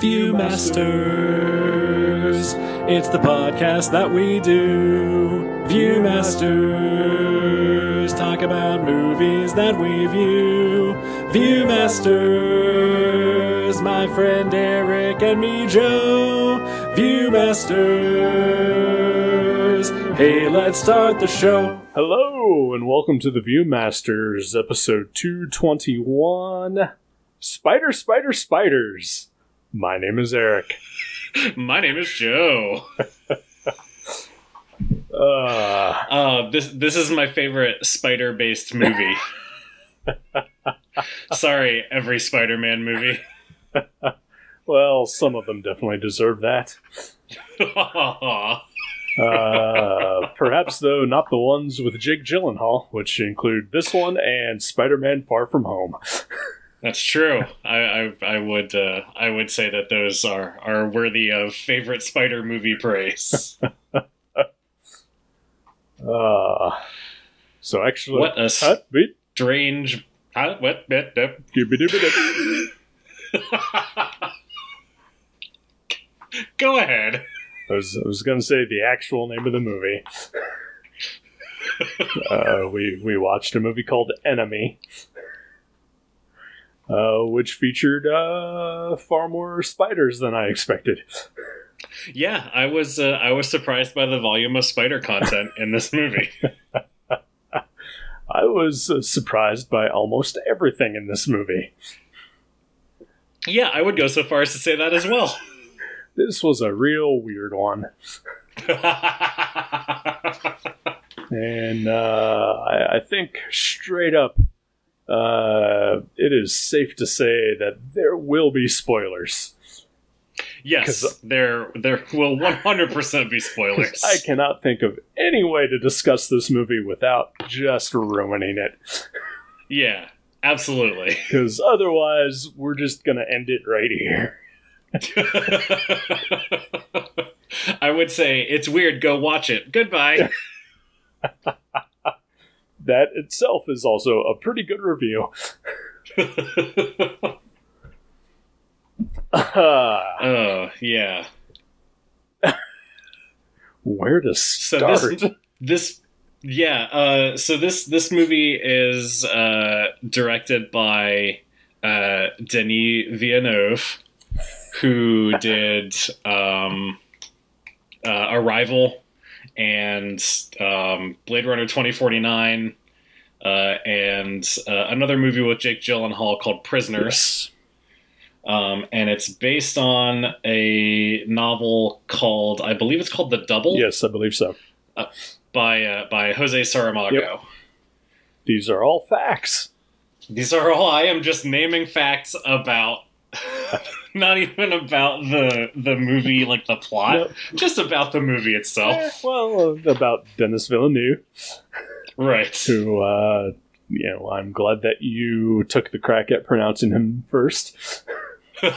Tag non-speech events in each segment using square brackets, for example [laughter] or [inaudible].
Viewmasters. It's the podcast that we do. Viewmasters. Talk about movies that we view. Viewmasters. My friend Eric and me, Joe. Viewmasters. Hey, let's start the show. Hello and welcome to the Viewmasters, episode 221. Spider, spider, spiders. My name is Eric. [laughs] My name is Joe. [laughs] Uh, Uh, this this is my favorite spider-based movie. [laughs] Sorry, every Spider-Man movie. well, some of them definitely deserve that. Uh, perhaps, though, not the ones with Jake Gyllenhaal, which include this one and Spider Man Far From Home. That's true. I I, I would uh, I would say that those are are worthy of favorite spider movie praise. Uh, [laughs] so, actually, What a s- Hut, beat, Strange. Huh? What? What? [laughs] Go ahead. I was, I was going to say the actual name of the movie. [laughs] uh, we we watched a movie called Enemy, uh, which featured uh, far more spiders than I expected. Yeah, I was uh, I was surprised by the volume of spider content in this movie. [laughs] I was uh, surprised by almost everything in this movie. Yeah, I would go so far as to say that as well. [laughs] This was a real weird one, [laughs] and uh, I, I think straight up, uh, it is safe to say that there will be spoilers. Yes, there there will one hundred percent be spoilers. [laughs] I cannot think of any way to discuss this movie without just ruining it. Yeah, absolutely. [laughs] [laughs] Because otherwise, we're just going to end it right here. I would say it's weird. Go watch it. Goodbye. That itself is also a pretty good review. [laughs] [laughs] oh yeah. Where to So start? this [laughs] this yeah. Uh, so this this movie is uh, directed by uh, Denis Villeneuve, who did um, uh, Arrival and um, Blade Runner twenty forty nine. Uh, and uh, another movie with Jake Gyllenhaal called Prisoners. Um, and it's based on a novel called, I believe it's called The Double Yes, I believe so. by uh, by Jose Saramago. Yep. These are all facts. These are all I am just naming facts about, [laughs] [laughs] not even about the the movie, like the plot, Yep. just about the movie itself. Eh, well, uh, about Dennis Villeneuve, Right. who, uh, you know, I'm glad that you took the crack at pronouncing him first. [laughs]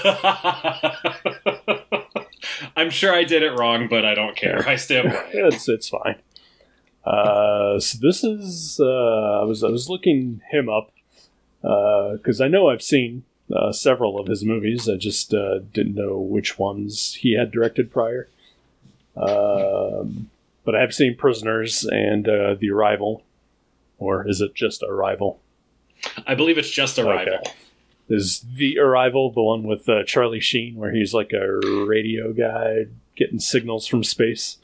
I'm sure I did it wrong, but I don't care. I stand by it. it's it's fine. Uh, so this is uh, I was I was looking him up because I know I've seen uh, several of his movies. I just uh, didn't know which ones he had directed prior. Um, but I have seen Prisoners and uh, The Arrival, or is it just Arrival? I believe it's just Arrival. Okay. Is The Arrival the one with uh, Charlie Sheen, where he's like a radio guy getting signals from space?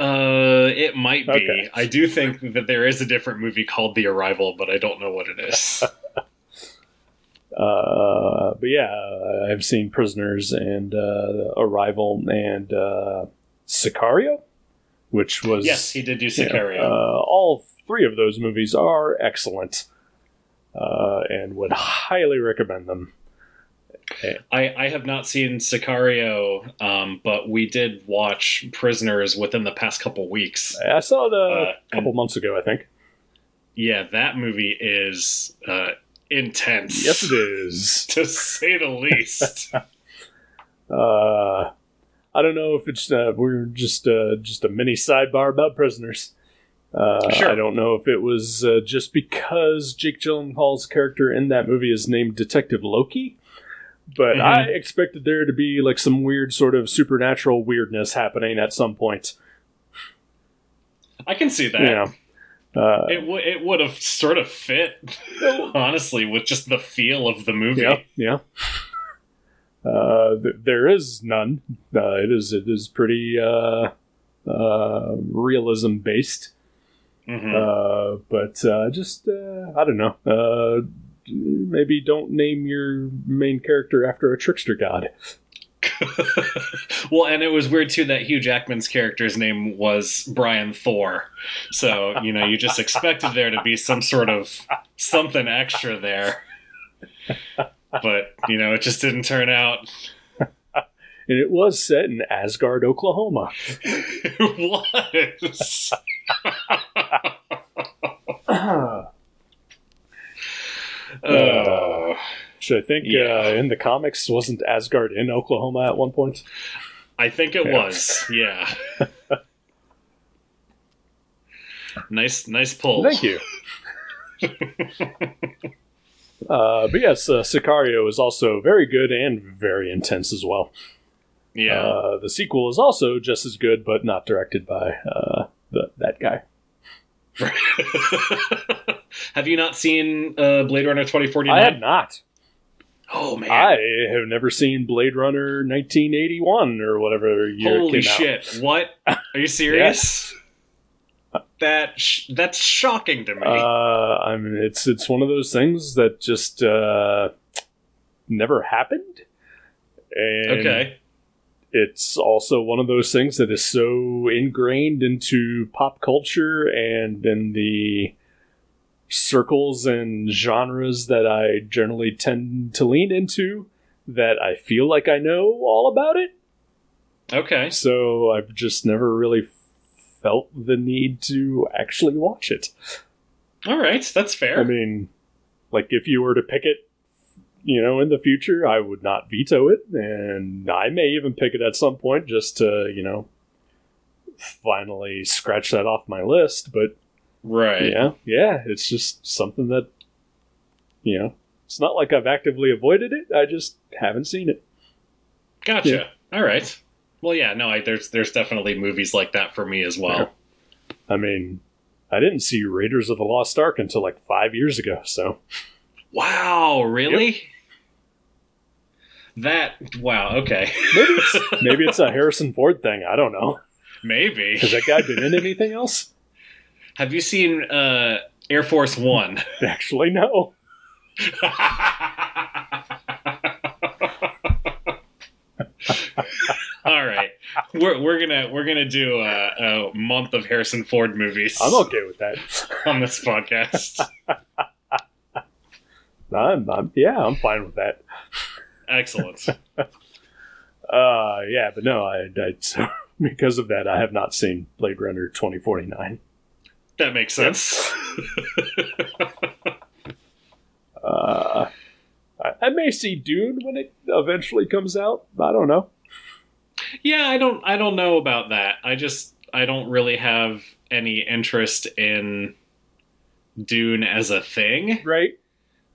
Uh, it might be. Okay. I do think that there is a different movie called The Arrival, but I don't know what it is. [laughs] Uh, but yeah, I've seen Prisoners and uh, Arrival and uh, Sicario, which was yes, he did do you know, Sicario. uh, all three of those movies are excellent, uh, and would highly recommend them. I, I have not seen Sicario, um, but we did watch Prisoners within the past couple weeks. I saw it a Uh, couple months ago, I think. Yeah, that movie is uh, intense. Yes, it is. [laughs] to say the least. [laughs] Uh, I don't know if it's uh, we're just uh, just a mini sidebar about prisoners. Uh, Sure. I don't know if it was uh, just because Jake Gyllenhaal's character in that movie is named Detective Loki, but Mhm. I expected there to be like some weird sort of supernatural weirdness happening at some point. I can see that. Know, uh, It w- it would have sort of fit, [laughs] honestly, with just the feel of the movie. yeah, yeah. Uh, th- there is none. Uh, it is it is pretty uh, uh, realism based. Mhm. Uh, but uh, just uh, I don't know. Uh, maybe don't name your main character after a trickster god. [laughs] well, and it was weird too that Hugh Jackman's character's name was Brian Thor. So, you know, you just expected there to be some sort of something extra there. But, you know, it just didn't turn out. And it was set in Asgard, Oklahoma. it was. Oh. [laughs] [laughs] Which I think Yeah. uh, in the comics wasn't Asgard in Oklahoma at one point. I think it Yeah. was, yeah. [laughs] nice, nice pull. Thank you. [laughs] uh, but yes, uh, Sicario is also very good and very intense as well. Yeah. Uh, the sequel is also just as good, but not directed by uh, the, that guy. [laughs] have you not seen uh, Blade Runner twenty forty I have not. Oh man! I have never seen Blade Runner 1981 or whatever year Holy it came out. shit! What? Are you [laughs] serious? That sh- that's shocking to me. Uh, I mean, it's it's one of those things that just uh, never happened. And okay. it's also one of those things that is so ingrained into pop culture and in the circles and genres that I generally tend to lean into that I feel like I know all about it. Okay. So I've just never really felt the need to actually watch it. All right. That's fair. I mean, like if you were to pick it, you know, in the future, I would not veto it, and I may even pick it at some point just to, you know, finally scratch that off my list. But right. yeah, yeah, it's just something that, you know, it's not like I've actively avoided it. I just haven't seen it. Gotcha. Yeah. All right. Well, yeah. No, I, there's there's definitely movies like that for me as well. I mean, I didn't see Raiders of the Lost Ark until like five years ago. So Wow. Really? That. Wow. Okay. maybe it's [laughs] maybe it's a Harrison Ford thing. I don't know. Maybe. Has that guy been in anything else? Have you seen uh, Air Force One? [laughs] Actually, no. All right, we're we're gonna we're gonna do a, a month of Harrison Ford movies I'm okay with that. [laughs] on this podcast. [laughs] I'm, I'm yeah, I'm fine with that. Excellent. Uh, yeah, but no, I, I so because of that, I have not seen Blade Runner 2049. That makes sense. [laughs] Uh, I, I may see Dune when it eventually comes out. I don't know. yeah, I don't I don't know about that. I just I don't really have any interest in Dune as a thing. Right?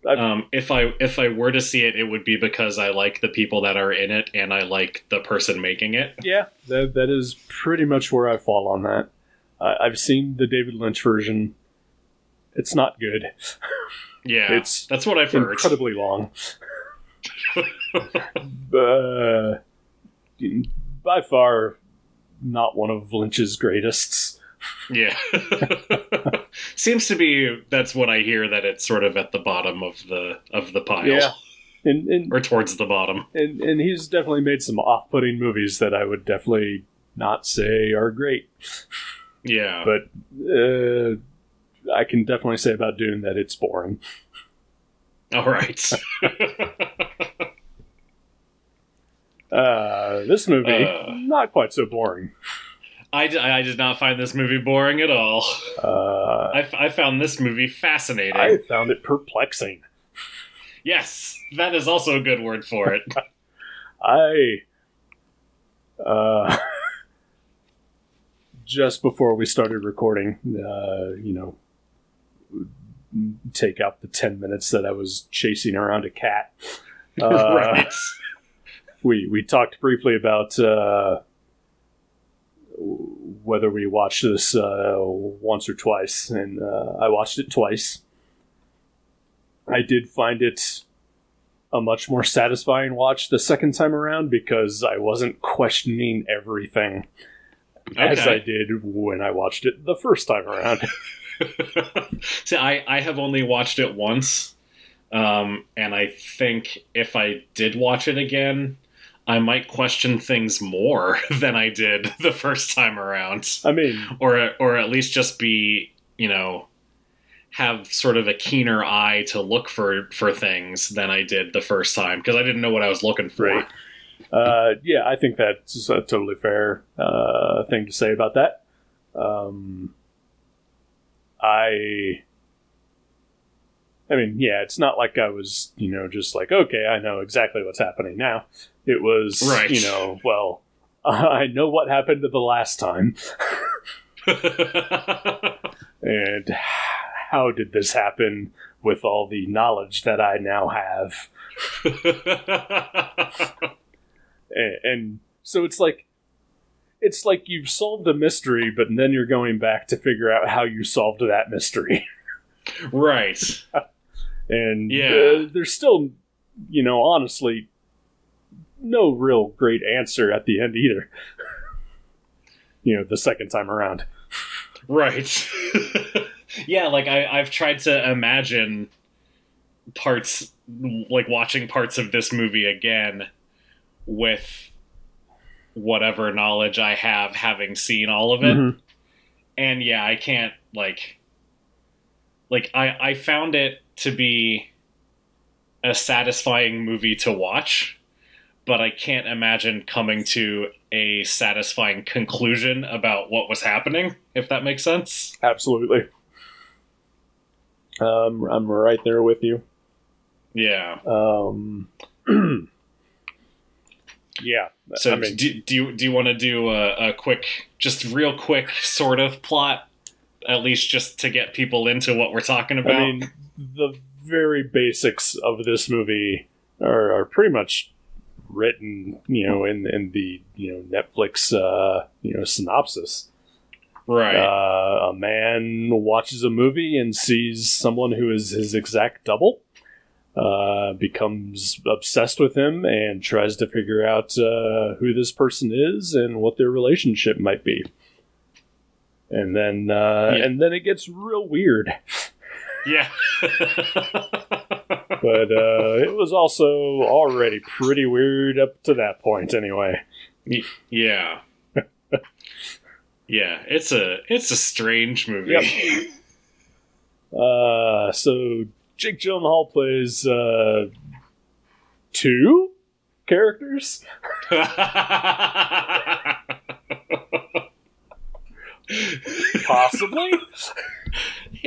Um, if I if I were to see it, it would be because I like the people that are in it and I like the person making it. Yeah, that that is pretty much where I fall on that. Uh, I've seen the David Lynch version. It's not good. Yeah, It's that's what I've heard. incredibly long. [laughs] uh, by far, not one of Lynch's greatest. Yeah. [laughs] Seems to be that's what I hear that it's sort of at the bottom of the of the pile. Yeah. And and, Or towards the bottom. and and he's definitely made some off-putting movies that I would definitely not say are great. Yeah. But uh, I can definitely say about Dune that it's boring. All right. [laughs] Uh, this movie Uh. not quite so boring. I, d- I did not find this movie boring at all. Uh, I, f- I found this movie fascinating. I found it perplexing. Yes, that is also a good word for it. [laughs] I uh, just before we started recording, uh, you know, take out the ten minutes that I was chasing around a cat. [laughs] Uh, right. we we talked briefly about uh, whether we watched this uh, once or twice, and uh, I watched it twice. I did find it a much more satisfying watch the second time around because I wasn't questioning everything as I did when I watched it the first time around. [laughs] [laughs] See, I, I have only watched it once, um, and I think if I did watch it again, I might question things more [laughs] than I did the first time around, I mean, or or at least just be you know have sort of a keener eye to look for for things than I did the first time because I didn't know what I was looking for. Right. Uh, yeah, I think that's a totally fair uh, thing to say about that. Um, I, I mean, yeah, it's not like I was, you know, just like, okay, I know exactly what's happening now. It was, Right. you know, well, [laughs] I know what happened the last time, [laughs] and how did this happen with all the knowledge that I now have? [laughs] and, and so it's like it's like you've solved a mystery but then you're going back to figure out how you solved that mystery [laughs] right. and Yeah. uh, there's still you know honestly no real great answer at the end either [laughs] you know the second time around Right. [laughs] yeah, like I, I've tried to imagine parts, like watching parts of this movie again with whatever knowledge I have, having seen all of it. Mhm. And yeah, I can't, like, like I, I found it to be a satisfying movie to watch, but I can't imagine coming to a satisfying conclusion about what was happening, if that makes sense. absolutely um, i'm right there with you Yeah. um, [clears throat] yeah So I mean, do, do you do you want to do a, a quick, just real quick sort of plot, at least just to get people into what we're talking about? I mean, the very basics of this movie are, are pretty much written, you know, in, in the you know Netflix uh, you know synopsis. right. Uh, a man watches a movie and sees someone who is his exact double. Uh, becomes obsessed with him and tries to figure out uh, who this person is and what their relationship might be. And then, uh, Yeah. and then it gets real weird. yeah. [laughs] but uh, it was also already pretty weird up to that point, anyway. Yeah. [laughs] yeah. It's a it's a strange movie. Yep. Uh, so Jake Gyllenhaal plays uh, two characters. [laughs] Possibly.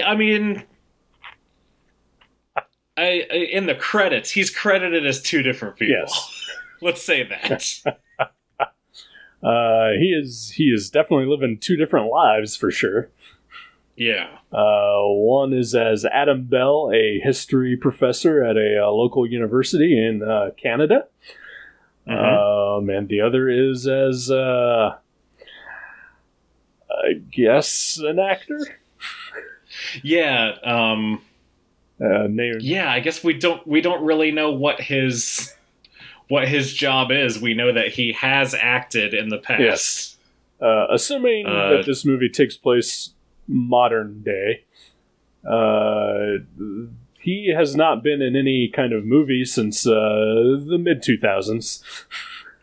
I mean, I, I in the credits, he's credited as two different people. Yes. [laughs] Let's say that. [laughs] Uh, he is he is definitely living two different lives for sure. Yeah. Uh, one is as Adam Bell, a history professor at a uh, local university in uh, Canada. Mhm. Um, and the other is as, uh, I guess, an actor. Yeah. Um. Uh, named Yeah. I guess we don't we don't really know what his what his job is. We know that he has acted in the past. Yes. Uh, assuming that this movie takes place modern day, uh, he has not been in any kind of movie since uh, the mid 2000s.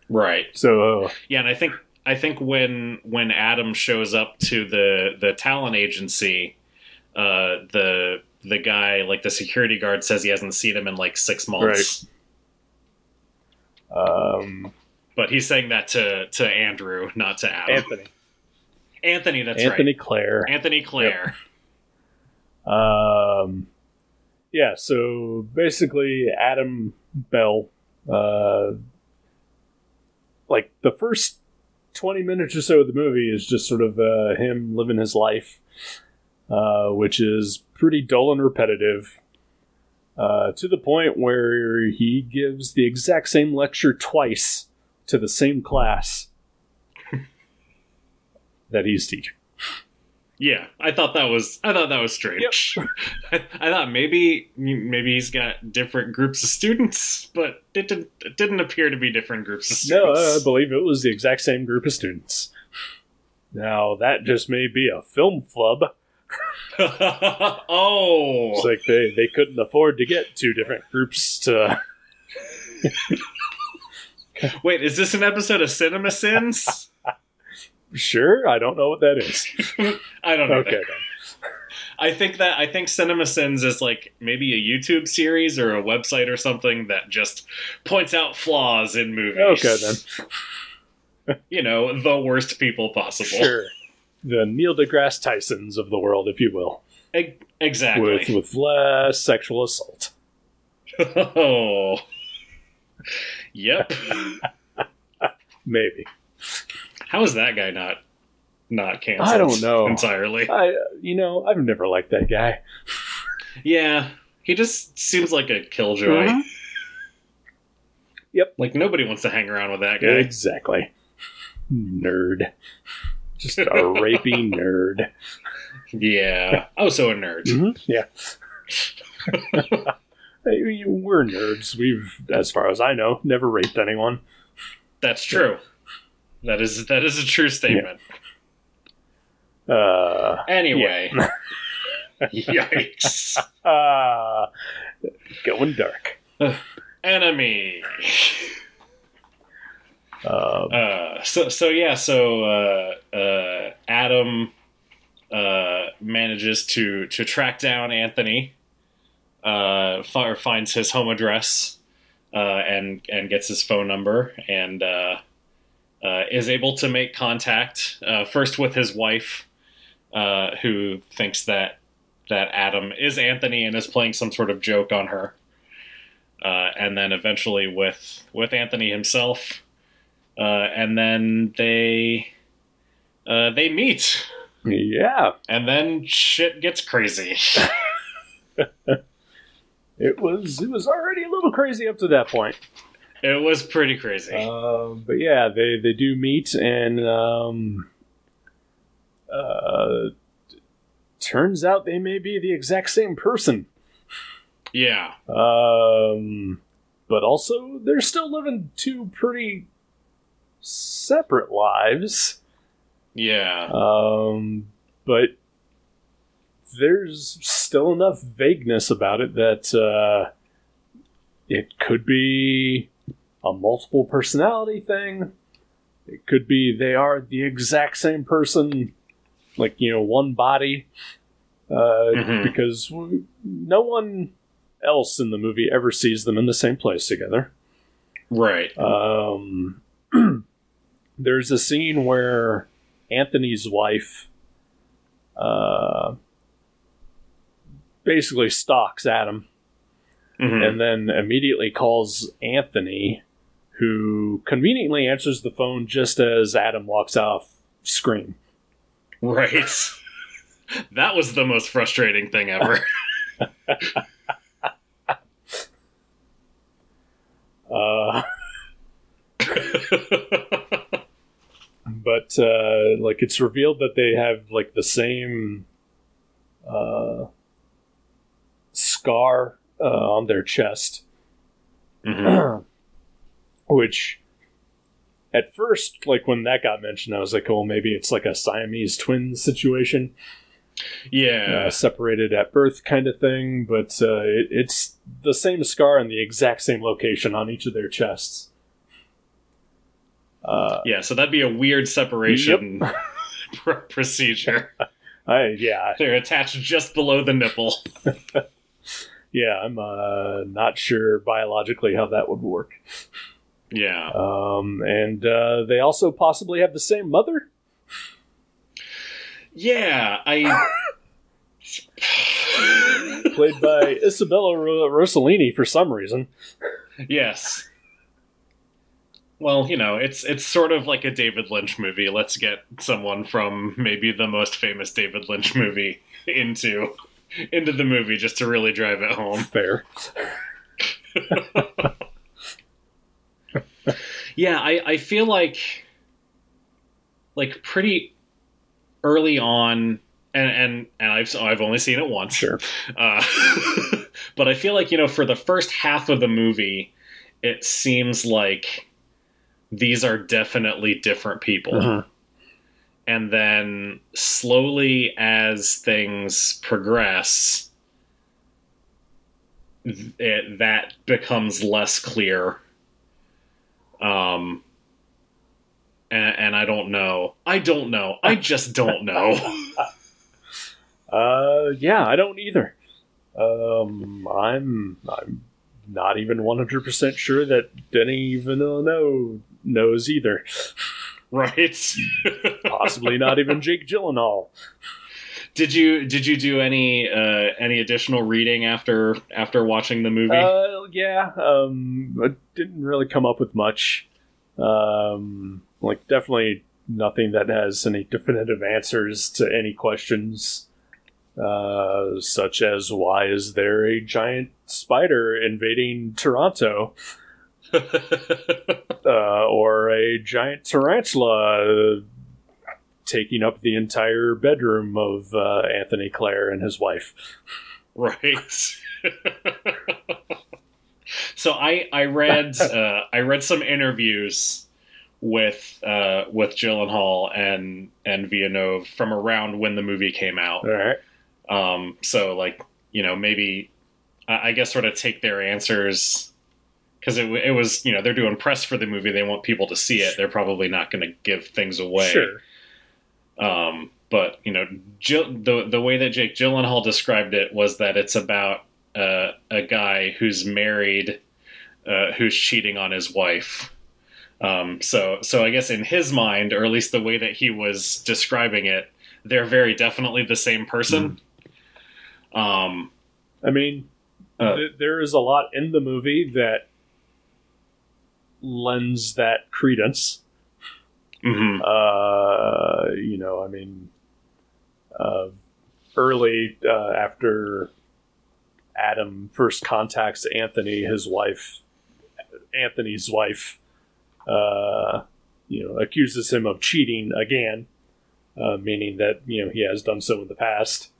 Right. So, uh, Yeah, and I think I think when when Adam shows up to the the talent agency, uh, the the guy like the security guard says he hasn't seen him in like six months. um, But he's saying that to to Andrew, not to Adam. Anthony. Anthony, that's right. Anthony right. Claire. Anthony Claire. Um, yeah, so basically, Adam Bell, uh, like the first 20 minutes or so of the movie is just sort of uh, him living his life, uh, which is pretty dull and repetitive. uh, to the point where he gives the exact same lecture twice to the same class that he's teaching. Yeah, I thought that was I thought that was strange. [laughs] I, I thought maybe maybe he's got different groups of students, but it didn't it didn't appear to be different groups of students. No. I believe it was the exact same group of students. Now, that just may be a film flub. [laughs] oh, It's like they, they couldn't afford to get two different groups to. [laughs] wait, is this an episode of Cinema Sins? Sure, I don't know what that is. [laughs] I don't know. Okay, then. [laughs] I think that I think Cinema Sins is like maybe a YouTube series or a website or something that just points out flaws in movies. Okay, then. [laughs] You know, the worst people possible. Sure. The Neil deGrasse Tysons of the world, if you will, E- exactly. with with less sexual assault. Oh. Yep. Maybe. How is that guy not not canceled? I don't know. entirely. I, you know, I've never liked that guy. Yeah, he just seems like a killjoy. Mhm. Yep. Like nobody wants to hang around with that guy. Exactly. Nerd. Just a rapey [laughs] nerd. Yeah. Oh, so a nerd. Mhm, Yeah. [laughs] We're nerds. We've, as far as I know, never raped anyone. That's true. That is that is a true statement. Uh, Anyway. [laughs] Yikes. uh, going dark. [sighs] Enemy. Uh, Uh, so so yeah, so uh, uh, Adam uh, manages to to track down Anthony, uh, fi- finds his home address, uh, and and gets his phone number, and uh, is able to make contact uh, first with his wife, uh, who thinks that that Adam is Anthony and is playing some sort of joke on her, uh, and then eventually with with Anthony himself uh, and then they uh, they meet, yeah, and then shit gets crazy. [laughs] [laughs] it was it was already a little crazy up to that point. It was pretty crazy. Um, but yeah, they they do meet, and um, uh, turns out they may be the exact same person. yeah, Um, but also they're still living two pretty separate lives. yeah, Um, but there's still enough vagueness about it that uh, it could be a multiple personality thing. It could be they are the exact same person, like you know, one body. Uh, Mhm. Because no one else in the movie ever sees them in the same place together. right. Um, [clears throat] there's a scene where Anthony's wife uh, basically stalks Adam Mhm. and then immediately calls Anthony, who conveniently answers the phone just as Adam walks off screen. Right. that was the most frustrating thing ever. [laughs] Uh, [laughs] but uh, like it's revealed that they have like the same uh, scar uh, on their chest, Mhm. [clears throat] which at first, like when that got mentioned, I was like, "Oh, maybe it's like a Siamese twin situation, Yeah. uh, separated at birth kind of thing." But uh, it, it's the same scar in the exact same location on each of their chests. Uh, Yeah, so that'd be a weird separation [laughs] pr- procedure. [laughs] I yeah They're attached just below the nipple. [laughs] yeah I'm uh, not sure biologically how that would work. Yeah. Um, and uh, they also possibly have the same mother. Yeah, I. [laughs] played by Isabella Ro- Rossellini for some reason. yes. Well, you know, it's it's sort of like a David Lynch movie. Let's get someone from maybe the most famous David Lynch movie into into the movie just to really drive it home. Fair. [laughs] Yeah, I, I feel like like pretty early on and and, and I've I've only seen it once. Sure. Uh, [laughs] but I feel like, you know, for the first half of the movie, it seems like these are definitely different people. Mhm. And then slowly as things progress, it, that becomes less clear. Um, and, and I don't know. I don't know. I just don't know. [laughs] Uh, yeah, I don't either. Um, I'm I'm not even one hundred percent sure that Denny Villeneuve knows either. right? Possibly not even Jake Gyllenhaal. Did you did you do any uh, any additional reading after after watching the movie? Uh, yeah. Um, I didn't really come up with much. Um, like definitely nothing that has any definitive answers to any questions. Uh, such as why is there a giant spider invading Toronto, [laughs] uh, or a giant tarantula uh, taking up the entire bedroom of uh, Anthony Claire and his wife. right. so I I read [laughs] uh, I read some interviews with uh, with Gyllenhaal and and Villeneuve from around when the movie came out. All right. Um, so like you know maybe I I guess sort of take their answers because it, it was you know they're doing press for the movie they want people to see it they're probably not going to give things away Sure. Um, but you know Jill, the the way that Jake Gyllenhaal described it was that it's about uh, a guy who's married uh, who's cheating on his wife. Um, so so I guess in his mind or at least the way that he was describing it they're very definitely the same person. Um, I mean, Uh, th- there is a lot in the movie that lends that credence. Mhm. Uh, you know, I mean, uh, early uh, after Adam first contacts Anthony, his wife, Anthony's wife, uh, you know, accuses him of cheating again, uh, meaning that you know he has done so in the past.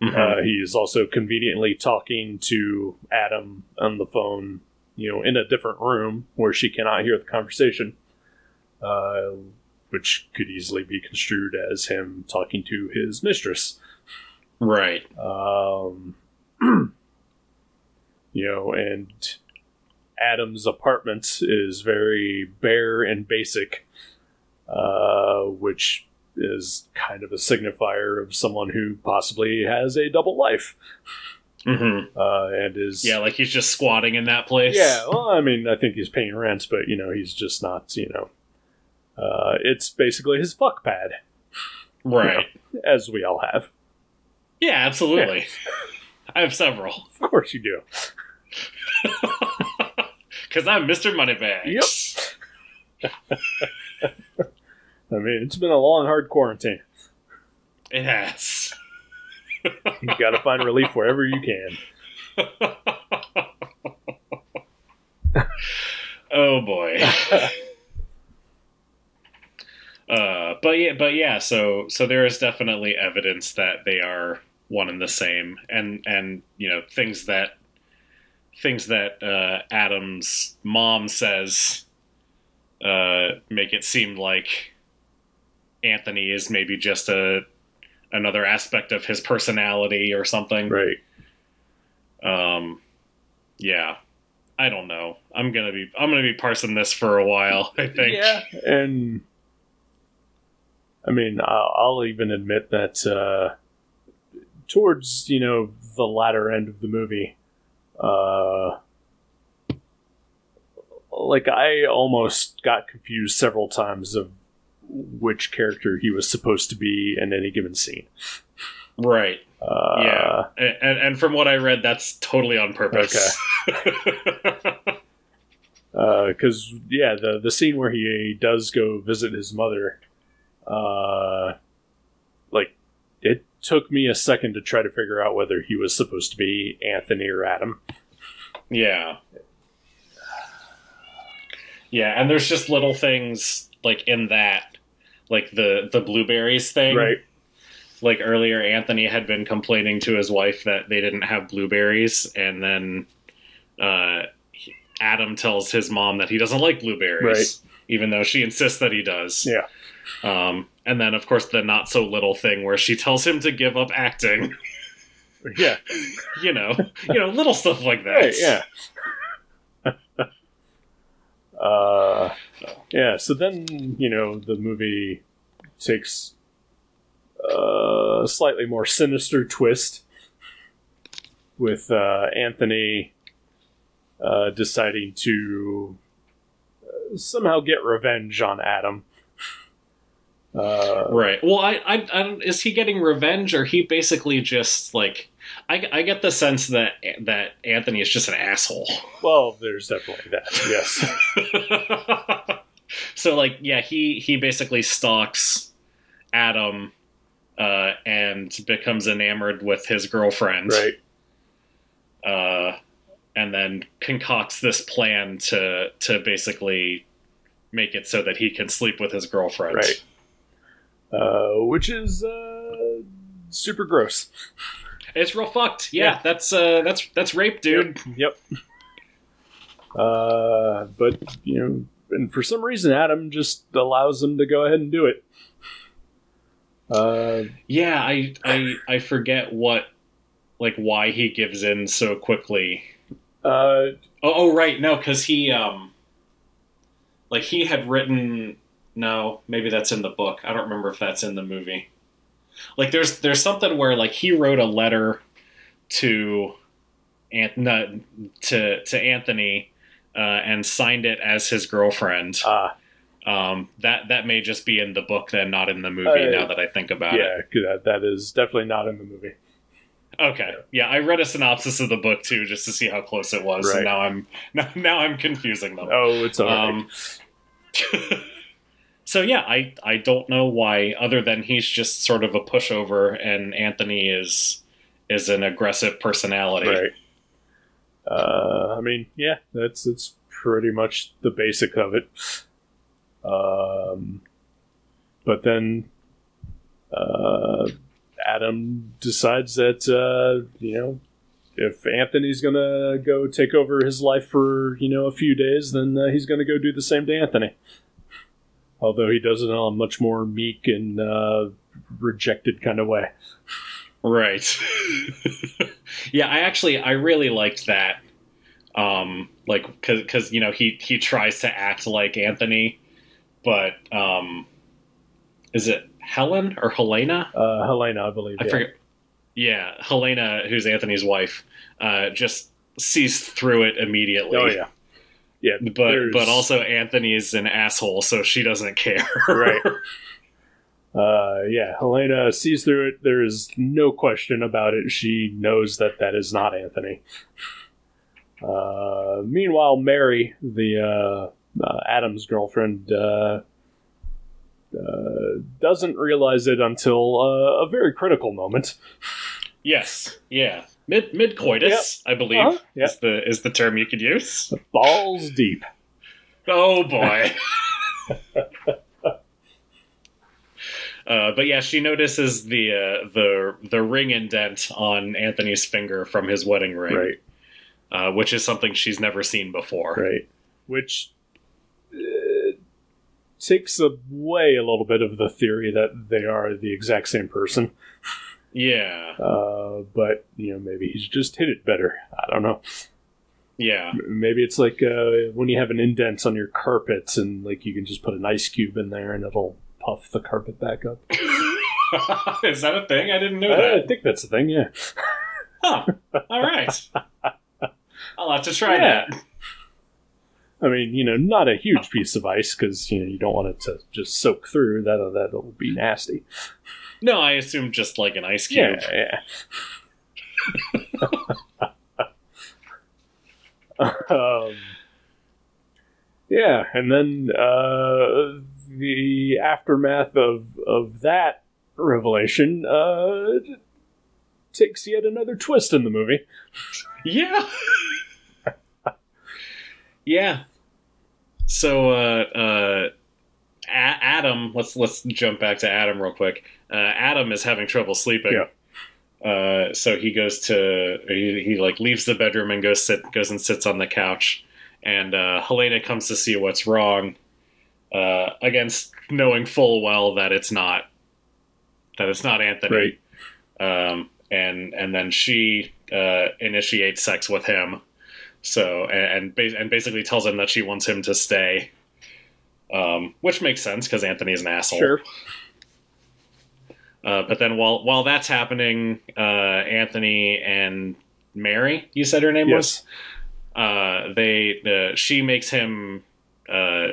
Mhm. Uh, he is also conveniently talking to Adam on the phone, you know, in a different room where she cannot hear the conversation, uh, which could easily be construed as him talking to his mistress. right Um, [clears throat] you know, and Adam's apartment is very bare and basic, uh, which is kind of a signifier of someone who possibly has a double life hmm uh, and is yeah like he's just squatting in that place yeah. Well, I mean, I think he's paying rent, but you know, he's just not. You know, uh, it's basically his fuck pad, right [laughs] as we all have. Yeah, absolutely. [laughs] I have several. Of course, you do. [laughs] Because I'm Mr. Moneybags. Yep. I mean, it's been a long, hard quarantine. It has. You got to find relief wherever you can. oh boy. Uh, but yeah, but yeah. So so there is definitely evidence that they are one and the same, and and you know things that things that uh, Adam's mom says uh, make it seem like Anthony is maybe just a another aspect of his personality or something. Right. Um, yeah, I don't know. I'm gonna be I'm gonna be parsing this for a while. I think. Yeah, and I mean, I'll, I'll even admit that uh, towards you know the latter end of the movie, uh, like I almost got confused several times of which character he was supposed to be in any given scene. Right. Uh, yeah. And, and from what I read, that's totally on purpose. Okay. because [laughs] Uh, yeah, the the scene where he does go visit his mother, uh, like it took me a second to try to figure out whether he was supposed to be Anthony or Adam. Yeah. Yeah, and there's just little things like in that, like the the blueberries thing. Right. Like earlier, Anthony had been complaining to his wife that they didn't have blueberries, and then uh, Adam tells his mom that he doesn't like blueberries, even though she insists that he does. Yeah. Um, and then, of course, the not so little thing where she tells him to give up acting. [laughs] Yeah. you know, you know, little stuff like that. Right. Yeah. [laughs] uh, yeah. So then you know the movie takes a slightly more sinister twist with uh, Anthony uh, deciding to uh, somehow get revenge on Adam. Uh, Right. Well, I, I, I don't, is he getting revenge, or he basically just like, I, I get the sense that that Anthony is just an asshole. well, there's definitely that. Yes. [laughs] so like, yeah, he he basically stalks Adam, uh, and becomes enamored with his girlfriend. right. Uh, and then concocts this plan to to basically make it so that he can sleep with his girlfriend. Right. Uh, which is uh, super gross. It's real fucked. Yeah, Yeah. that's uh, that's that's rape, dude. Yep. Uh, but you know, and for some reason, Adam just allows them to go ahead and do it. Uh, Yeah, I I I forget what like why he gives in so quickly. uh, Oh, oh right, no, because he um like he had written no, maybe that's in the book. I don't remember if that's in the movie. Like there's there's something where like he wrote a letter to Ant- to to Anthony uh, and signed it as his girlfriend. uh, Um, that that may just be in the book then, not in the movie. Uh, now that I think about it. yeah, that, that is definitely not in the movie. Okay. Yeah, I read a synopsis of the book too, just to see how close it was, Right. and now I'm [laughs] now, now I'm confusing them. Oh, it's alright. Um, [laughs] so yeah, I I don't know why, other than he's just sort of a pushover, and Anthony is is an aggressive personality. right. Uh, I mean, yeah, that's it's pretty much the basic of it. Um, but then uh, Adam decides that uh, you know if Anthony's gonna go take over his life for you know a few days, then uh, he's gonna go do the same to Anthony. Although he does it in a much more meek and uh, rejected kind of way. Right. [laughs] yeah, I actually I really liked that. Um, like because because you know he he tries to act like Anthony, but um, is it Helen or Helena? Uh, Helena, I believe. I yeah. forget. Yeah, Helena, who's Anthony's wife, uh, just sees through it immediately. Oh yeah, yeah. But there's- but also Anthony's an asshole, so she doesn't care. Right. [laughs] Uh, yeah, Helena sees through it. There is no question about it. She knows that that is not Anthony. Uh, meanwhile, Mary, the uh, uh, Adam's girlfriend, uh, uh, doesn't realize it until uh, a very critical moment. yes. Yeah. Mid mid coitus, I believe, Uh-huh. Yeah. is the is the term you could use. Balls deep. Oh boy. [laughs] Uh, but yeah, she notices the uh, the the ring indent on Anthony's finger from his wedding ring, Right, uh, which is something she's never seen before. right. Which uh, takes away a little bit of the theory that they are the exact same person. [laughs] Yeah, Uh, but you know, maybe he's just hit it better. I don't know. yeah, Maybe it's like uh, when you have an indent on your carpets, and like you can just put an ice cube in there, and it'll puff the carpet back up. [laughs] is that a thing? I didn't know I, I think that's the thing. Yeah. Huh. All right, [laughs] I'll have to try Yeah. that. I mean, you know, not a huge piece of ice because you know you don't want it to just soak through. That that'll be nasty. No, I assume just like an ice cube. Yeah, yeah. [laughs] um, yeah, and then uh, the aftermath of of that revelation uh, takes yet another twist in the movie. Yeah. yeah. So uh uh A- Adam, let's let's jump back to Adam real quick. Uh Adam is having trouble sleeping. Yeah. Uh so he goes to he, he like leaves the bedroom and goes sit goes and sits on the couch and uh Helena comes to see what's wrong. Uh against knowing full well that it's not that it's not Anthony. Right. Um and and then she uh, initiates sex with him. So and and, ba- and basically tells him that she wants him to stay, um, which makes sense because Anthony's an asshole. Sure. Uh, but then while while that's happening, uh, Anthony and Mary, you said her name Yes. was. Uh, they uh, she makes him uh,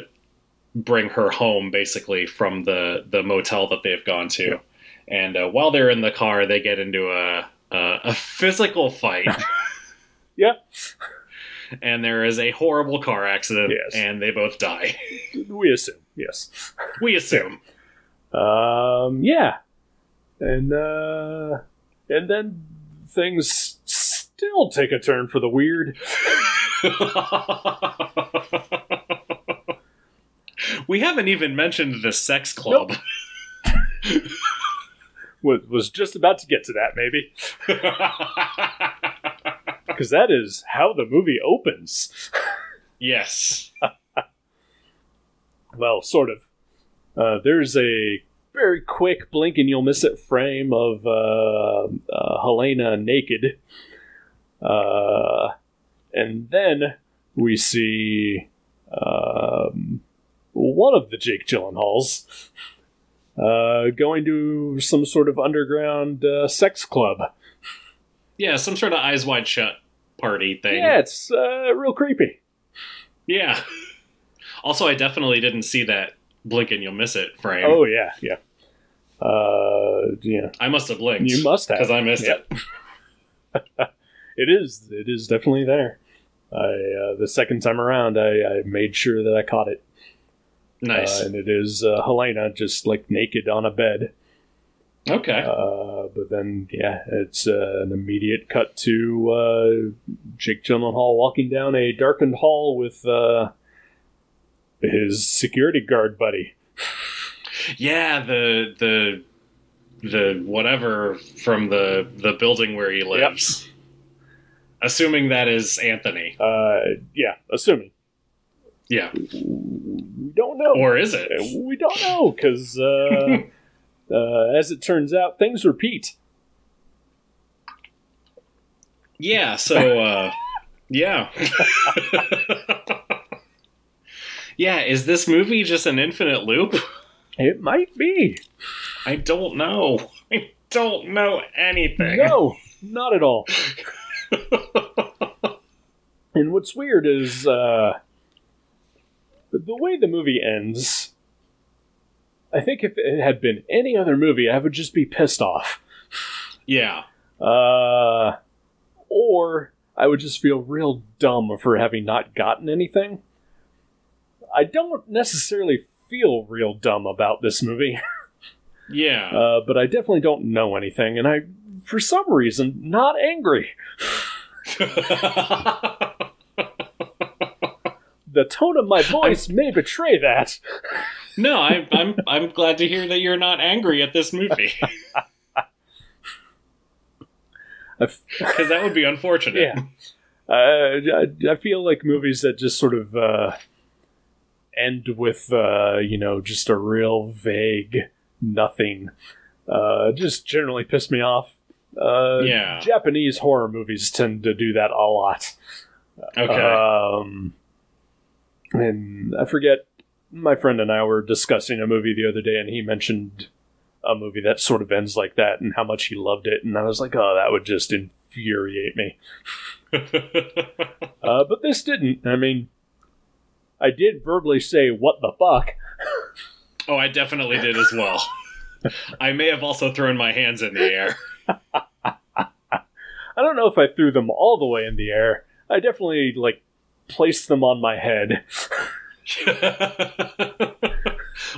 bring her home basically from the the motel that they've gone to, and uh, while they're in the car, they get into a a, a physical fight. [laughs] Yeah. And there is a horrible car accident, Yes. and they both die. [laughs] We assume. Yes. We assume. Um. Yeah. And uh, and then things still take a turn for the weird. [laughs] we haven't even mentioned the sex club. Was was just about to get to that, maybe, [laughs] because that is how the movie opens. yes. [laughs] Well, sort of. Uh, there's a very quick blink and you'll miss it frame of uh, uh, Helena naked. Uh, and then we see um, one of the Jake Gyllenhaals uh, going to some sort of underground uh, sex club. Yeah, some sort of eyes wide shut party thing. Yeah, it's uh, real creepy. Yeah. [laughs] Also, I definitely didn't see that blink and you'll miss it frame. Oh yeah, yeah. Uh, yeah, I must have blinked. you must have Because I missed Yeah. it. [laughs] [laughs] It is. It is definitely there. I uh, the second time around, I, I made sure that I caught it, Nice. uh, and it is uh, Helena just like naked on a bed. okay. Uh, but then, yeah, it's uh, an immediate cut to uh, Jake Gyllenhaal walking down a darkened hall with uh, his security guard buddy. yeah, the the the whatever from the the building where he lives. Yep. Assuming that is Anthony. Uh, yeah, assuming Yeah. we don't know, Or is it? Uh, we don't know because, uh, [laughs] uh, as it turns out, things repeat. Yeah, so uh yeah. [laughs] [laughs] yeah, is this movie just an infinite loop? It might be. I don't know. I don't know anything. No, not at all. [laughs] and what's weird is uh, the way the movie ends. I think if it had been any other movie, I would just be pissed off. Yeah. Uh, or I would just feel real dumb for having not gotten anything. I don't necessarily feel real dumb about this movie. [laughs] Yeah. Uh, but I definitely don't know anything, and I, for some reason, not angry. [laughs] The tone of my voice may betray that. no, I, I'm I'm glad to hear that you're not angry at this movie [laughs] because that would be unfortunate. yeah, uh, I, I feel like movies that just sort of uh, end with uh, you know just a real vague nothing uh, just generally piss me off. Uh, Yeah. Japanese horror movies tend to do that a lot. Okay. Um, and I forget, my friend and I were discussing a movie the other day, and he mentioned a movie that sort of ends like that and how much he loved it. And I was like, oh, that would just infuriate me. [laughs] Uh, but this didn't. I mean, I did verbally say, what the fuck? oh, I definitely did as well. I may have also thrown my hands in the air. [laughs] I don't know if I threw them all the way in the air. I definitely, like, placed them on my head. [laughs]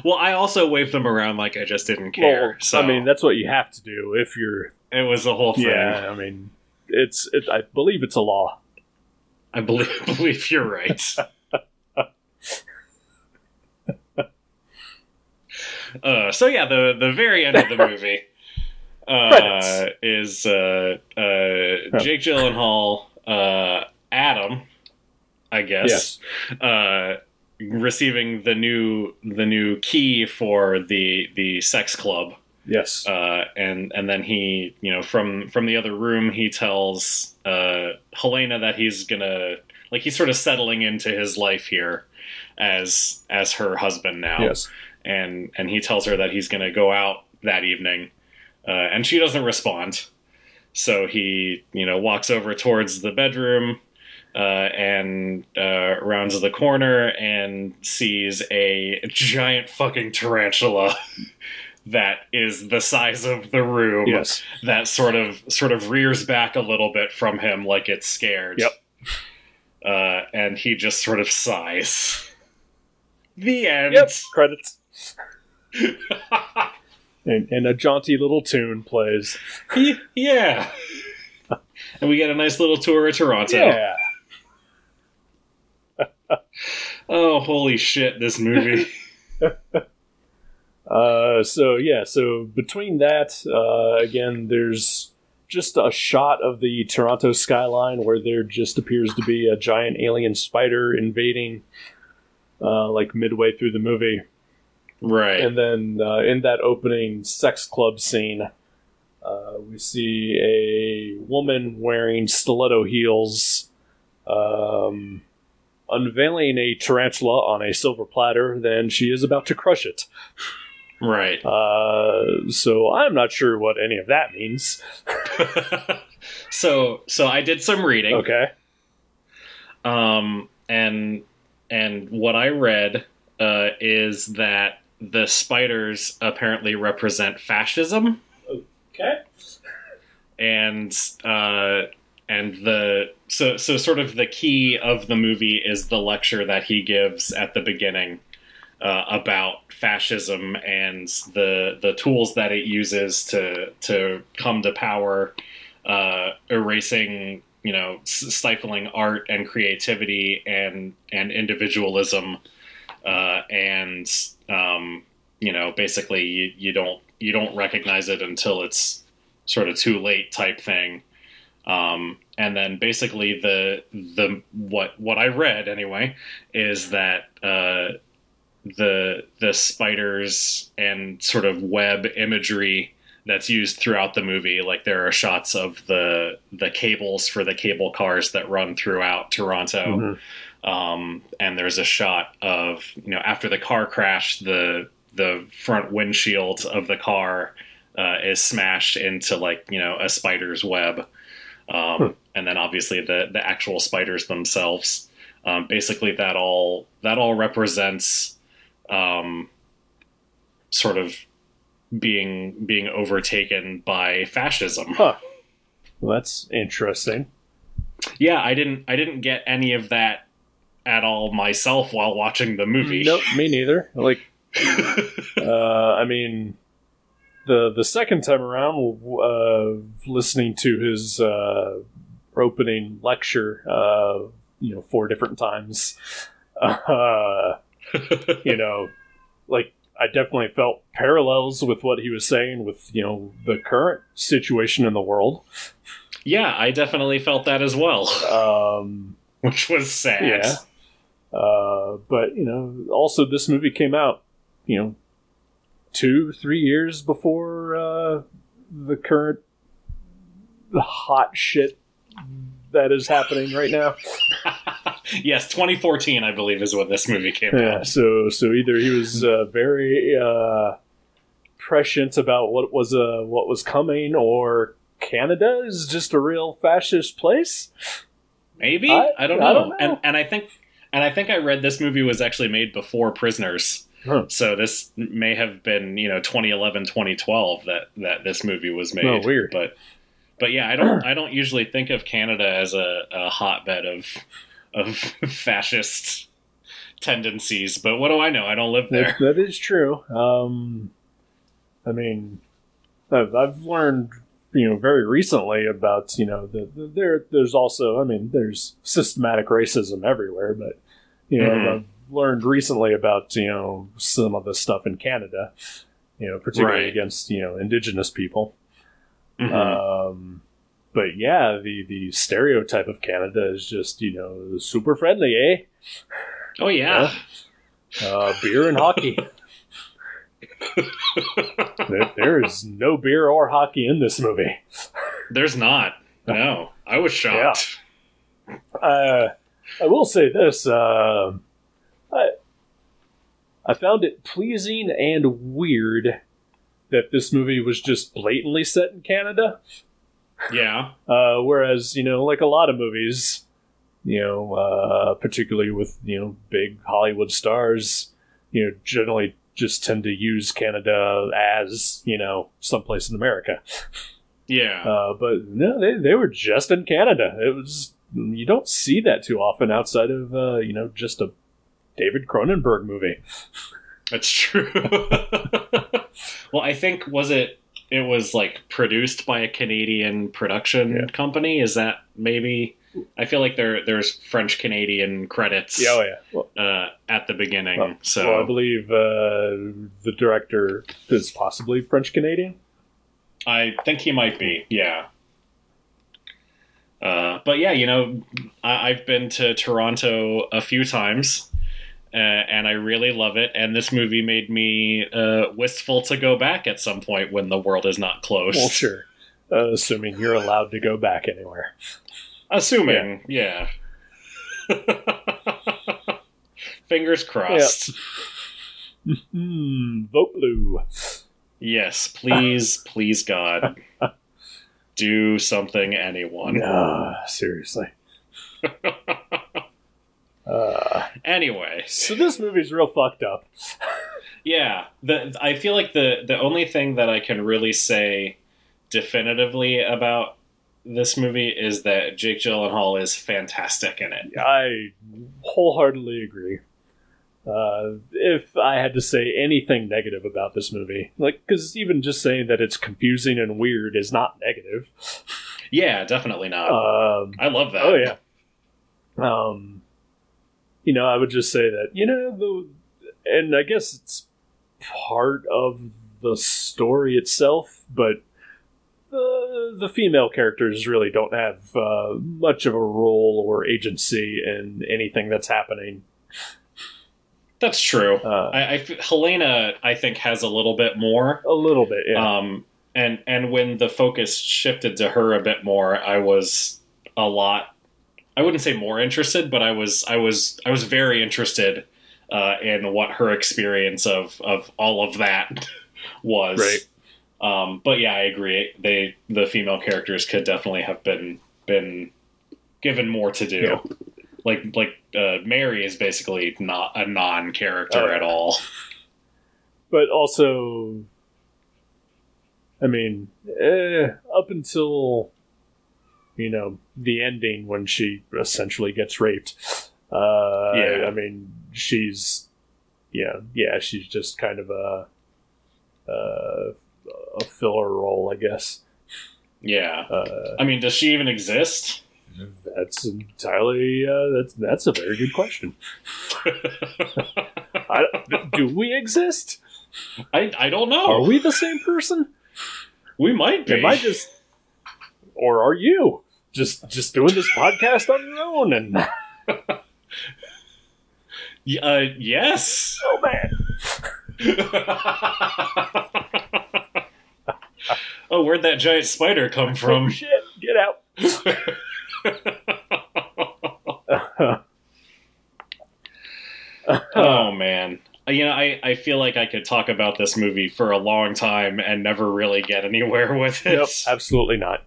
well, I also waved them around like I just didn't care. Well, so I mean, that's what you have to do if you're. it was a whole thing. Yeah, I mean, it's. It, I believe it's a law. I believe [laughs] believe you're right. Uh, so yeah, the the very end of the [laughs] movie uh, is uh, uh, Jake Gyllenhaal, uh, Adam, I guess, uh, receiving the new the new key for the the sex club. Yes. uh, and and then he you know from from the other room he tells uh, Helena that he's gonna like he's sort of settling into his life here as as her husband now. Yes. And and he tells her that he's gonna go out that evening uh, and she doesn't respond so he you know walks over towards the bedroom uh, and uh, rounds the corner and sees a giant fucking tarantula [laughs] that is the size of the room Yes. that sort of sort of rears back a little bit from him like it's scared Yep. uh, and he just sort of sighs [laughs] the end Yep. Credits. And, and a jaunty little tune plays. Yeah and we get a nice little tour of toronto Yeah. [laughs] oh holy shit this movie [laughs] Uh, so yeah, so between that, uh, again, there's just a shot of the Toronto skyline where there just appears to be a giant alien spider invading, uh, like midway through the movie, right and then uh, in that opening sex club scene, uh, we see a woman wearing stiletto heels, um, unveiling a tarantula on a silver platter. Then she is about to crush it. right Uh, so I'm not sure what any of that means. [laughs] so so i did some reading Okay. um and and what i read uh is that the spiders apparently represent fascism Okay. and uh and the so so sort of the key of the movie is the lecture that he gives at the beginning uh, about fascism and the the tools that it uses to to come to power, uh, erasing you know stifling art and creativity and and individualism, uh, and um, you know basically you, you don't you don't recognize it until it's sort of too late type thing. Um, and then basically the the what what I read anyway is that uh, the the spiders and sort of web imagery that's used throughout the movie. Like there are shots of the the cables for the cable cars that run throughout Toronto, Mhm. Um, and there's a shot of you know after the car crash, the the front windshield of the car uh, is smashed into like you know a spider's web, um, Hmm. and then obviously the the actual spiders themselves. Um, basically, that all that all represents um, sort of being being overtaken by fascism. Huh. Well, that's interesting. Yeah, I didn't I didn't get any of that at all myself while watching the movie. Nope, me neither. Like, [laughs] uh, I mean, the the second time around, uh, listening to his uh, opening lecture, uh, you know, four different times, [laughs] uh, you know, like I definitely felt parallels with what he was saying with you know the current situation in the world. yeah, I definitely felt that as well, Um, [laughs] which was sad. Yeah. Uh, but you know, also this movie came out, you know, two, three years before uh, the current hot shit that is happening right now. [laughs] yes, 2014, I believe, is when this movie came Yeah. out. So, so either he was uh, very uh, prescient about what was uh, what was coming, or Canada is just a real fascist place. Maybe I- I, don't I know. don't know. And and I think and I think I read this movie was actually made before Prisoners. Huh. So this may have been you know 2011 2012 that that this movie was made. Oh, weird. But but yeah, I don't I don't usually think of Canada as a, a hotbed of of [laughs] fascist tendencies, but what do I know? I don't live That, there. that is true. Um, I mean, I've, I've learned, you know, very recently about, you know, the, the, there. There's also, I mean, there's systematic racism everywhere, but you know, Mhm. I've learned recently about, you know, some of the stuff in Canada, you know, particularly Right. against, you know, indigenous people. Mhm. Um, but yeah, the the stereotype of Canada is just, you know, super friendly, eh? oh yeah. Uh, beer and hockey. [laughs] there, there is no beer or hockey in this movie. There's not. No, I was shocked. Uh, I will say this: uh, I I found it pleasing and weird that this movie was just blatantly set in Canada. Yeah. [laughs] Uh, whereas, you know, like a lot of movies, you know, uh, particularly with, you know, big Hollywood stars, you know, generally just tend to use Canada as, you know, someplace in America. Yeah. Uh, but no, they, they were just in Canada. It was, you don't see that too often outside of, uh, you know, just a David Cronenberg movie. That's true. [laughs] well, I think was it it was like produced by a Canadian production Yeah. company. Is that maybe? I feel like there there's French Canadian credits Yeah, oh yeah. Well, uh, at the beginning. well, so well, I believe uh, the director is possibly French Canadian. I think he might be, yeah. Uh, but yeah, you know, I, I've been to Toronto a few times, uh, and I really love it. And this movie made me uh, wistful to go back at some point when the world is not closed. Well, sure. Uh, assuming you're allowed to go back anywhere. Assuming, yeah. [laughs] Fingers crossed. [laughs] Hmm, vote blue. Yes, please, please, God, [laughs] do something, anyone. Seriously. [laughs] Uh, Anyway, so this movie's real fucked up. Yeah, the I feel like the the only thing that I can really say definitively about this movie is that Jake Gyllenhaal is fantastic in it. I wholeheartedly agree. Uh, if I had to say anything negative about this movie, like, because even just saying that it's confusing and weird is not negative. Yeah, definitely not. Um, I love that. Oh yeah. Um, you know, I would just say that you know the, and I guess it's part of the story itself, but the the female characters really don't have uh, much of a role or agency in anything that's happening. That's true. Uh, I, I Helena, I think, has a little bit more. a little bit, yeah. Um, and and when the focus shifted to her a bit more, I was a lot. I wouldn't say more interested, but I was I was I was very interested uh, in what her experience of of all of that [laughs] was. Right. Um, but yeah, I agree. They the female characters could definitely have been been given more to do. Yeah. Like like uh, Mary is basically not a non character Oh, yeah. at all. but also, I mean, eh, up until you know the ending when she essentially gets raped. Uh, Yeah. I mean, she's yeah, yeah, she's just kind of a uh, a filler role, I guess. Yeah. Uh, I mean, does she even exist? That's entirely uh, that's that's a very good question. I, do we exist? I, I don't know. Are we the same person? We might be. Am I just, or are you just just doing this podcast on your own? And [laughs] uh, yes. oh man, [laughs] oh, where'd that giant spider come [laughs] oh from? shit, get out! oh man. Uh, You know, I, I feel like I could talk about this movie for a long time and never really get anywhere [laughs] with it. Nope, absolutely not.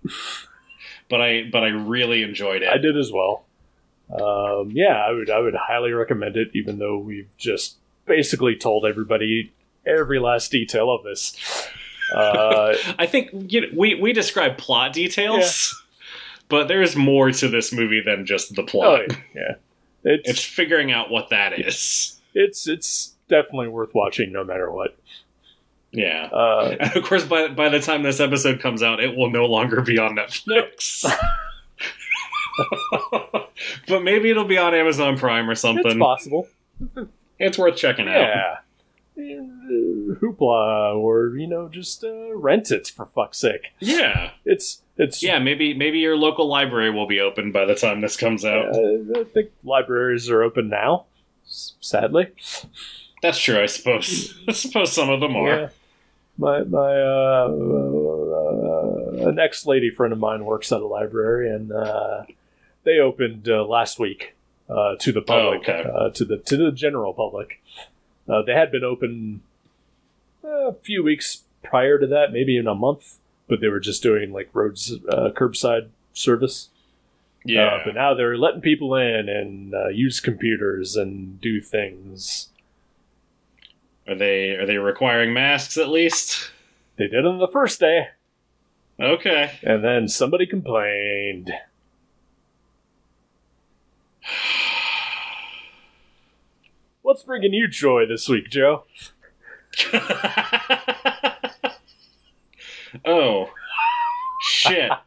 But I but I really enjoyed it. I did as well. Um, yeah, I would I would highly recommend it, even though we've just basically told everybody every last detail of this. Uh, [laughs] I think you know, we we describe plot details, but there's more to this movie than just the oh, plot. yeah. [laughs] it's It's figuring out what that is. it's it's definitely worth watching no matter what. Yeah. Uh, And [laughs] of course, by by the time this episode comes out, it will no longer be on Netflix. [laughs] [laughs] but maybe it'll be on Amazon Prime or it's something. possible. It's worth checking out. Yeah. Hoopla, or you know, just uh, rent it for fuck's sake. Yeah. It's it's Yeah, maybe maybe your local library will be open by the time this comes out. I think libraries are open now. Sadly, That's true, I suppose. [laughs] I suppose some of them are. Yeah. My my uh, uh, an ex lady friend of mine works at a library, and uh, they opened uh, last week uh, to the public, Oh, okay. uh, to the to the general public. Uh, they had been open uh, a few weeks prior to that, maybe in a month, but they were just doing like roads uh, curbside service. Yeah. Uh, but now they're letting people in and uh, use computers and do things. Are they are they requiring masks at least? They did on the first day. Okay. And then somebody complained. [sighs] What's bringing you joy this week, Joe? [laughs] oh. Shit. [laughs]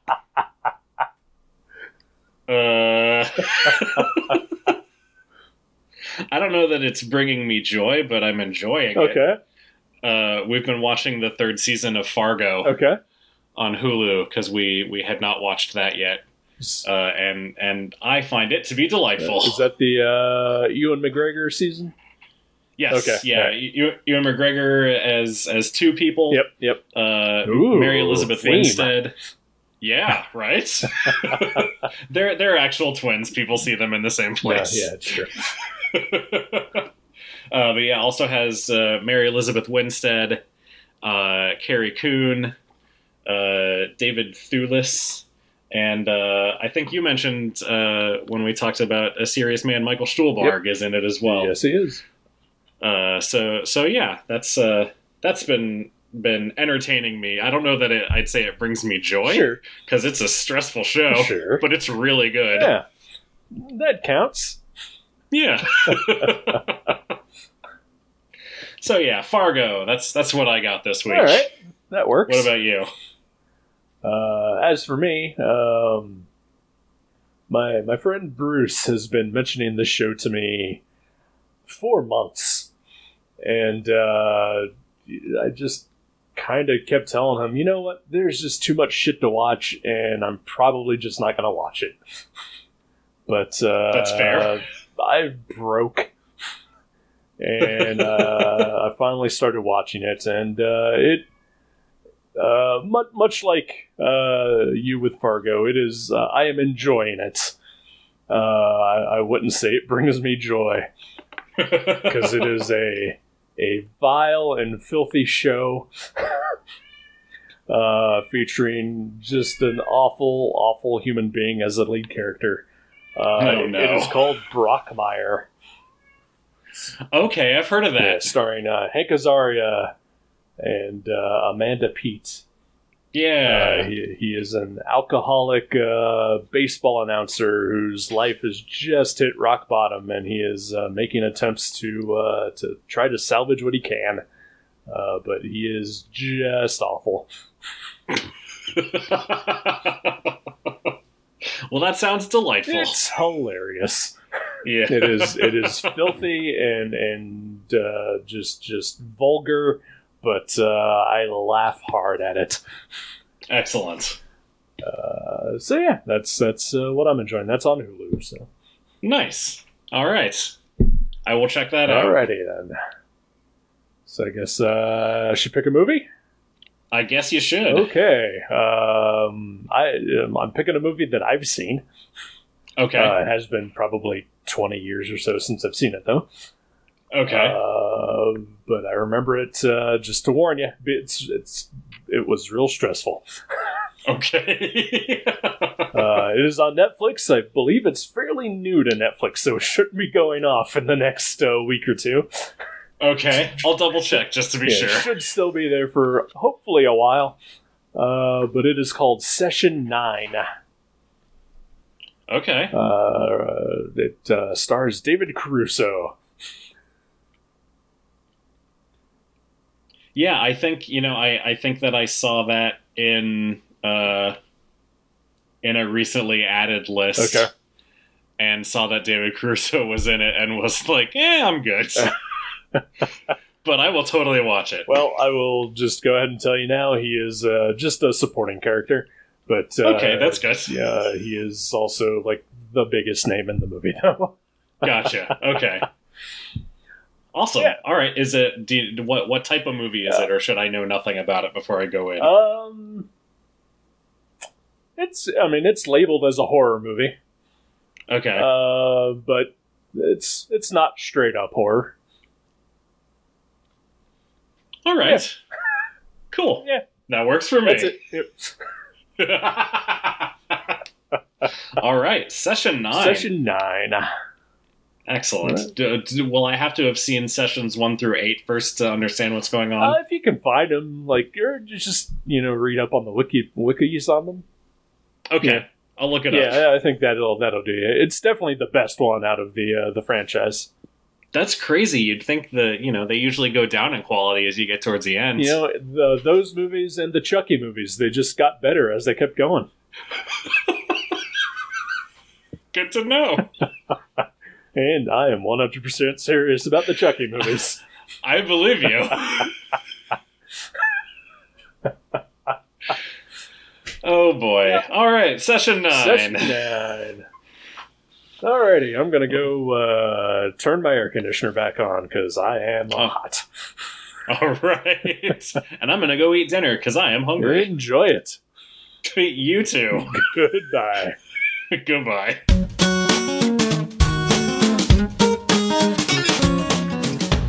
Uh, [laughs] I don't know that it's bringing me joy, but I'm enjoying it. Okay, Uh, we've been watching the third season of Fargo okay. on Hulu because we we had not watched that yet, uh, and and I find it to be delightful. Is that the uh, Ewan McGregor season? yes, okay, yeah. right. You, Ewan McGregor as as two people. Yep, yep. Uh, Ooh, Mary Elizabeth theme. Winstead. Yeah, right. [laughs] [laughs] they're they're actual twins. People see them in the same Yeah, place. yeah, it's true. [laughs] [laughs] uh, but yeah, also has uh, Mary Elizabeth Winstead, uh, Carrie Coon, uh, David Thewlis, and uh, I think you mentioned uh, when we talked about a serious man, Michael Stuhlbarg is in it as well. yes, he is. Uh, so so yeah, that's uh, that's been been entertaining me. I don't know that it, I'd say it brings me joy Sure, because it's a stressful show, sure. but it's really good. Yeah, that counts. Yeah. [laughs] so yeah, Fargo. That's that's what I got this week. All right, that works. What about you? Uh, as for me, um, my my friend Bruce has been mentioning this show to me for months, and uh, I just kind of kept telling him, you know what? There's just too much shit to watch, and I'm probably just not gonna watch it. But uh, That's fair. [laughs] I broke. And uh, I finally started watching it, and uh, it uh, much, much like uh, you with Fargo, it is. Uh, I am enjoying it. Uh, I, I wouldn't say it brings me joy [laughs] because it is a a vile and filthy show, [laughs] uh, featuring just an awful, awful human being as a lead character. Uh, Oh, it- no. It is called Brockmire, okay, I've heard of yeah, that. starring uh, Hank Azaria and uh, Amanda Peet. Yeah. Uh, he, he is an alcoholic uh, baseball announcer whose life has just hit rock bottom, and he is uh, making attempts to uh, to try to salvage what he can. Uh, but he is just awful. [laughs] well, that sounds delightful. It's hilarious. yeah. It is it is [laughs] filthy and and uh, just just vulgar, but uh, I laugh hard at it. Excellent. Uh, so yeah, that's that's uh, what I'm enjoying. That's on Hulu. So Nice. All right. I will check that out. alrighty then. So I guess uh, I should pick a movie. I guess you should. Okay, um, I um, I'm picking a movie that I've seen. Okay. Uh, it has been probably 20 years or so since I've seen it though. okay. Uh, but I remember it. Uh, just to warn you, it's it's it was real stressful. [laughs] okay. [laughs] Uh, it is on Netflix. I believe it's fairly new to Netflix, so it shouldn't be going off in the next uh, week or two. Okay. I'll double check just to be Yeah, sure. It should still be there for hopefully a while. Uh, but it is called Session Nine. Okay. Uh, it uh, stars David Caruso. Yeah, I think you know. I I think that I saw that in uh in a recently added list. Okay. And saw that David Caruso [laughs] was in it and was like, "Eh, I'm good." [laughs] but I will totally watch it. Well, I will just go ahead and tell you now. He is uh, just a supporting character, but uh, okay, that's good. Yeah, he is also like the biggest name in the movie, [laughs] though. Gotcha. Okay. Awesome. Yeah. All right. Is it do what what type of movie is it, or should I know nothing about it before I go in? Um, it's. I mean, it's labeled as a horror movie, okay. uh, but it's it's not straight up horror. All right. Cool. Yeah. That works for me. That's it. [laughs] All right. Session nine. Session nine. Excellent. Right. Do, do- will I have to have seen sessions one through eight first to understand what's going on? Uh, if you can find them, like, or just you know, read up on the wiki wikis on them. okay. yeah. I'll look it up. Yeah, I think that'll that'll do you. It's definitely the best one out of the uh, the franchise. That's crazy. You'd think the you know they usually go down in quality as you get towards the end. You know, the, those movies and the Chucky movies, they just got better as they kept going. [laughs] Good to know. [laughs] And I am 100% serious about the Chucky movies. [laughs] I believe you. oh boy. All right, session nine. Session nine. Alrighty, I'm gonna go uh, turn my air conditioner back on because I am Oh. hot. [laughs] All right. [laughs] and I'm going to go eat dinner because I am hungry. Enjoy it. [laughs] you too. Goodbye. Goodbye.